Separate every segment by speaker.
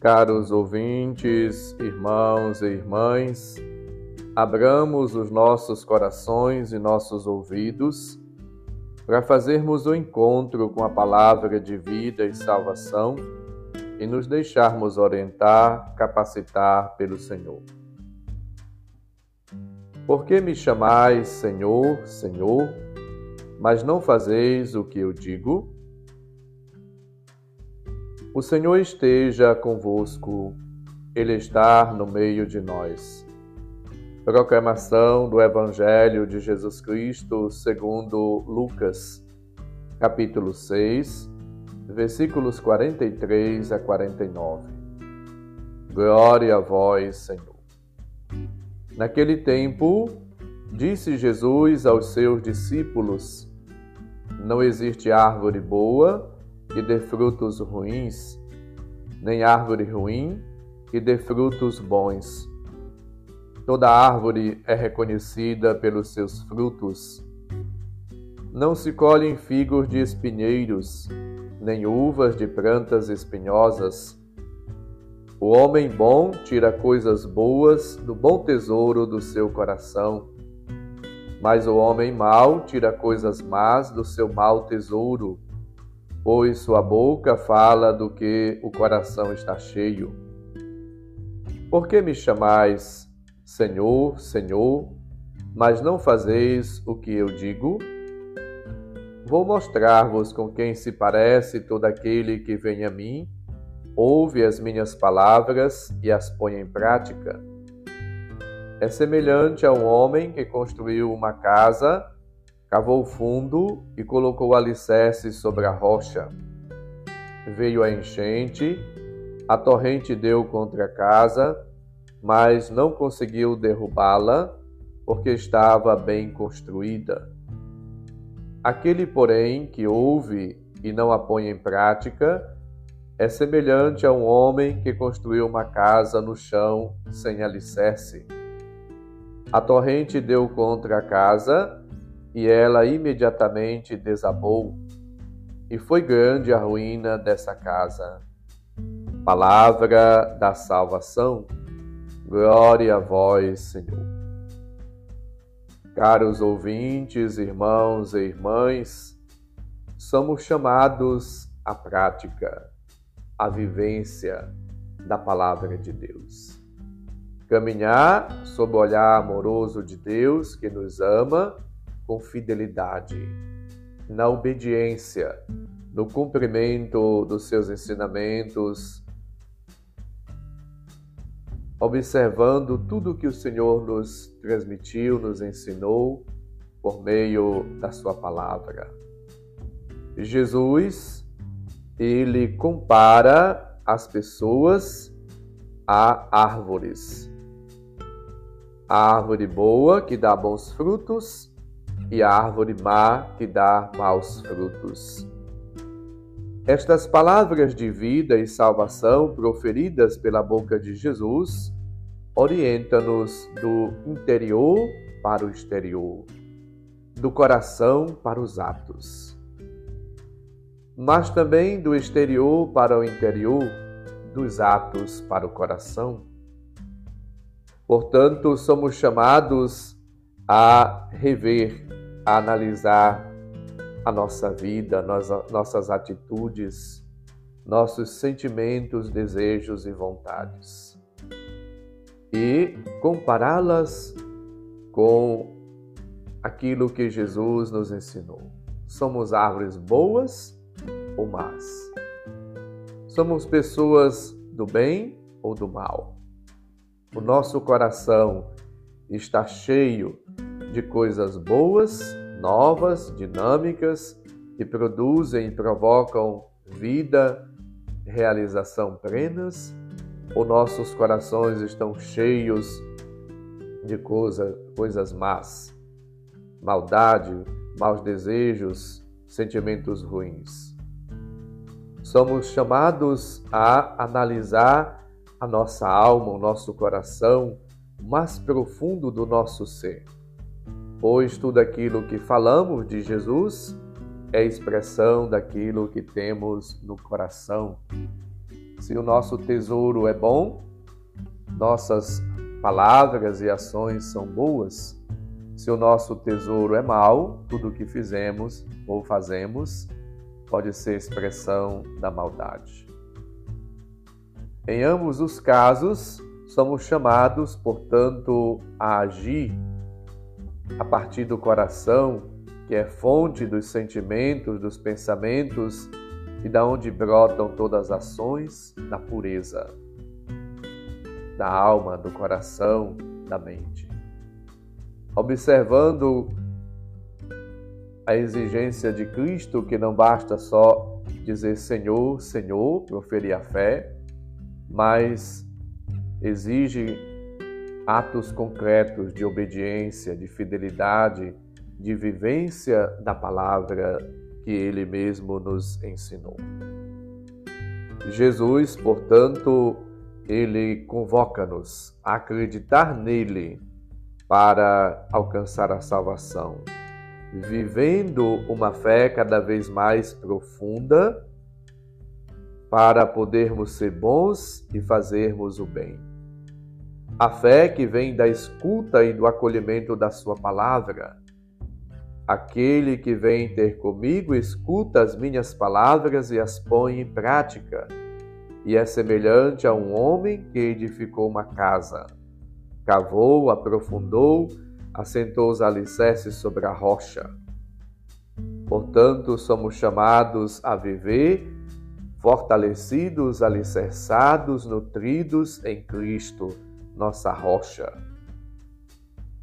Speaker 1: Caros ouvintes, irmãos e irmãs, abramos os nossos corações e nossos ouvidos para fazermos o um encontro com a palavra de vida e salvação e nos deixarmos orientar, capacitar pelo Senhor. Por que me chamais Senhor, Senhor, mas não fazeis o que eu digo? O Senhor esteja convosco, Ele está no meio de nós. Proclamação do Evangelho de Jesus Cristo segundo Lucas, capítulo 6, versículos 43 a 49. Glória a vós, Senhor. Naquele tempo, disse Jesus aos seus discípulos: Não existe árvore boa que dê frutos ruins, nem árvore ruim que dê frutos bons. Toda árvore é reconhecida pelos seus frutos. Não se colhem figos de espinheiros, nem uvas de plantas espinhosas. O homem bom tira coisas boas do bom tesouro do seu coração, mas o homem mau tira coisas más do seu mau tesouro pois sua boca fala do que o coração está cheio. Por que me chamais Senhor, Senhor, mas não fazeis o que eu digo? Vou mostrar-vos com quem se parece todo aquele que vem a mim, ouve as minhas palavras e as põe em prática. É semelhante a um homem que construiu uma casa Cavou fundo e colocou alicerces sobre a rocha. Veio a enchente, a torrente deu contra a casa, mas não conseguiu derrubá-la, porque estava bem construída. Aquele, porém, que ouve e não a põe em prática, é semelhante a um homem que construiu uma casa no chão sem alicerce. A torrente deu contra a casa e ela imediatamente desabou, e foi grande a ruína dessa casa. Palavra da salvação, glória a vós, Senhor. Caros ouvintes, irmãos e irmãs, somos chamados à prática, à vivência da palavra de Deus. Caminhar sob o olhar amoroso de Deus que nos ama com fidelidade, na obediência, no cumprimento dos seus ensinamentos, observando tudo que o Senhor nos transmitiu, nos ensinou por meio da sua palavra. Jesus, ele compara as pessoas a árvores. A árvore boa que dá bons frutos e a árvore má que dá maus frutos. Estas palavras de vida e salvação proferidas pela boca de Jesus orientam-nos do interior para o exterior, do coração para os atos, mas também do exterior para o interior, dos atos para o coração. Portanto, somos chamados a rever a analisar a nossa vida, nossas atitudes, nossos sentimentos, desejos e vontades e compará-las com aquilo que Jesus nos ensinou. Somos árvores boas ou más? Somos pessoas do bem ou do mal? O nosso coração está cheio de coisas boas, novas, dinâmicas, que produzem e provocam vida, realização plenas, ou nossos corações estão cheios de coisa, coisas más, maldade, maus desejos, sentimentos ruins. Somos chamados a analisar a nossa alma, o nosso coração, mais profundo do nosso ser pois tudo aquilo que falamos de Jesus é expressão daquilo que temos no coração. Se o nosso tesouro é bom, nossas palavras e ações são boas. Se o nosso tesouro é mau, tudo o que fizemos ou fazemos pode ser expressão da maldade. Em ambos os casos, somos chamados, portanto, a agir a partir do coração, que é fonte dos sentimentos, dos pensamentos e da onde brotam todas as ações, da pureza da alma, do coração, da mente. Observando a exigência de Cristo, que não basta só dizer Senhor, Senhor, proferir a fé, mas exige atos concretos de obediência, de fidelidade, de vivência da palavra que ele mesmo nos ensinou. Jesus, portanto, ele convoca-nos a acreditar nele para alcançar a salvação, vivendo uma fé cada vez mais profunda para podermos ser bons e fazermos o bem. A fé que vem da escuta e do acolhimento da Sua palavra. Aquele que vem ter comigo escuta as minhas palavras e as põe em prática e é semelhante a um homem que edificou uma casa. Cavou, aprofundou, assentou os alicerces sobre a rocha. Portanto, somos chamados a viver fortalecidos, alicerçados, nutridos em Cristo, nossa rocha.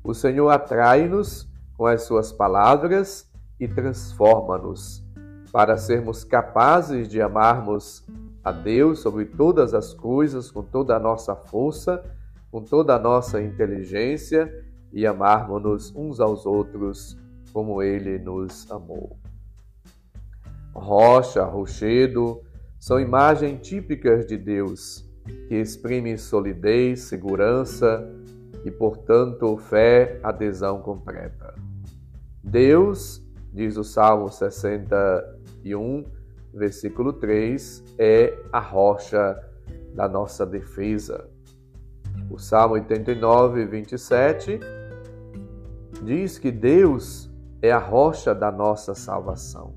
Speaker 1: O Senhor atrai-nos com as suas palavras e transforma-nos para sermos capazes de amarmos a Deus sobre todas as coisas, com toda a nossa força, com toda a nossa inteligência e amarmos-nos uns aos outros como Ele nos amou. Rocha, rochedo são imagens típicas de Deus, que exprimem solidez, segurança e, portanto, fé, adesão completa. Deus, diz o Salmo 61, versículo 3, é a rocha da nossa defesa. O Salmo 89, 27 diz que Deus é a rocha da nossa salvação.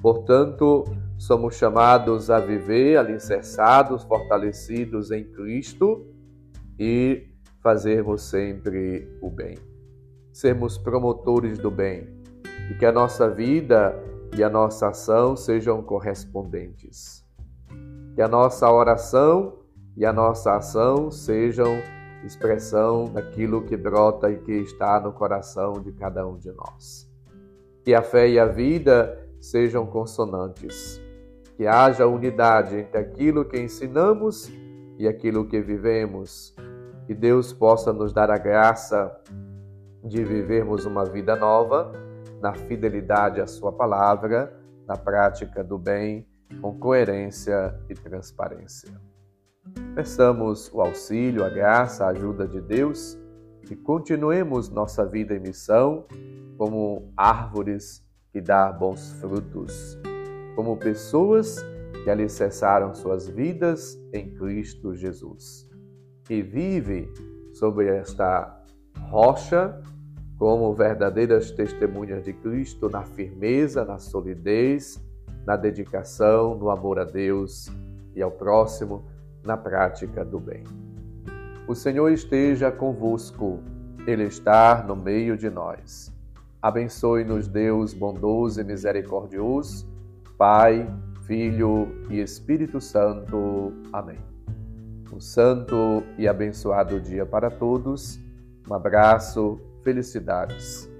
Speaker 1: Portanto, somos chamados a viver alicerçados, fortalecidos em Cristo e fazermos sempre o bem. Sermos promotores do bem e que a nossa vida e a nossa ação sejam correspondentes. Que a nossa oração e a nossa ação sejam expressão daquilo que brota e que está no coração de cada um de nós. Que a fé e a vida sejam consonantes. Que haja unidade entre aquilo que ensinamos e aquilo que vivemos. Que Deus possa nos dar a graça de vivermos uma vida nova na fidelidade à Sua palavra, na prática do bem, com coerência e transparência. Peçamos o auxílio, a graça, a ajuda de Deus e continuemos nossa vida em missão como árvores que dão bons frutos, como pessoas que alicerçaram suas vidas em Cristo Jesus e vive sobre esta rocha como verdadeiras testemunhas de Cristo na firmeza, na solidez, na dedicação, no amor a Deus e ao próximo, na prática do bem. O Senhor esteja convosco, Ele está no meio de nós. Abençoe-nos, Deus bondoso e misericordioso, Pai, Filho e Espírito Santo. Amém. Um santo e abençoado dia para todos. Um abraço Felicidades.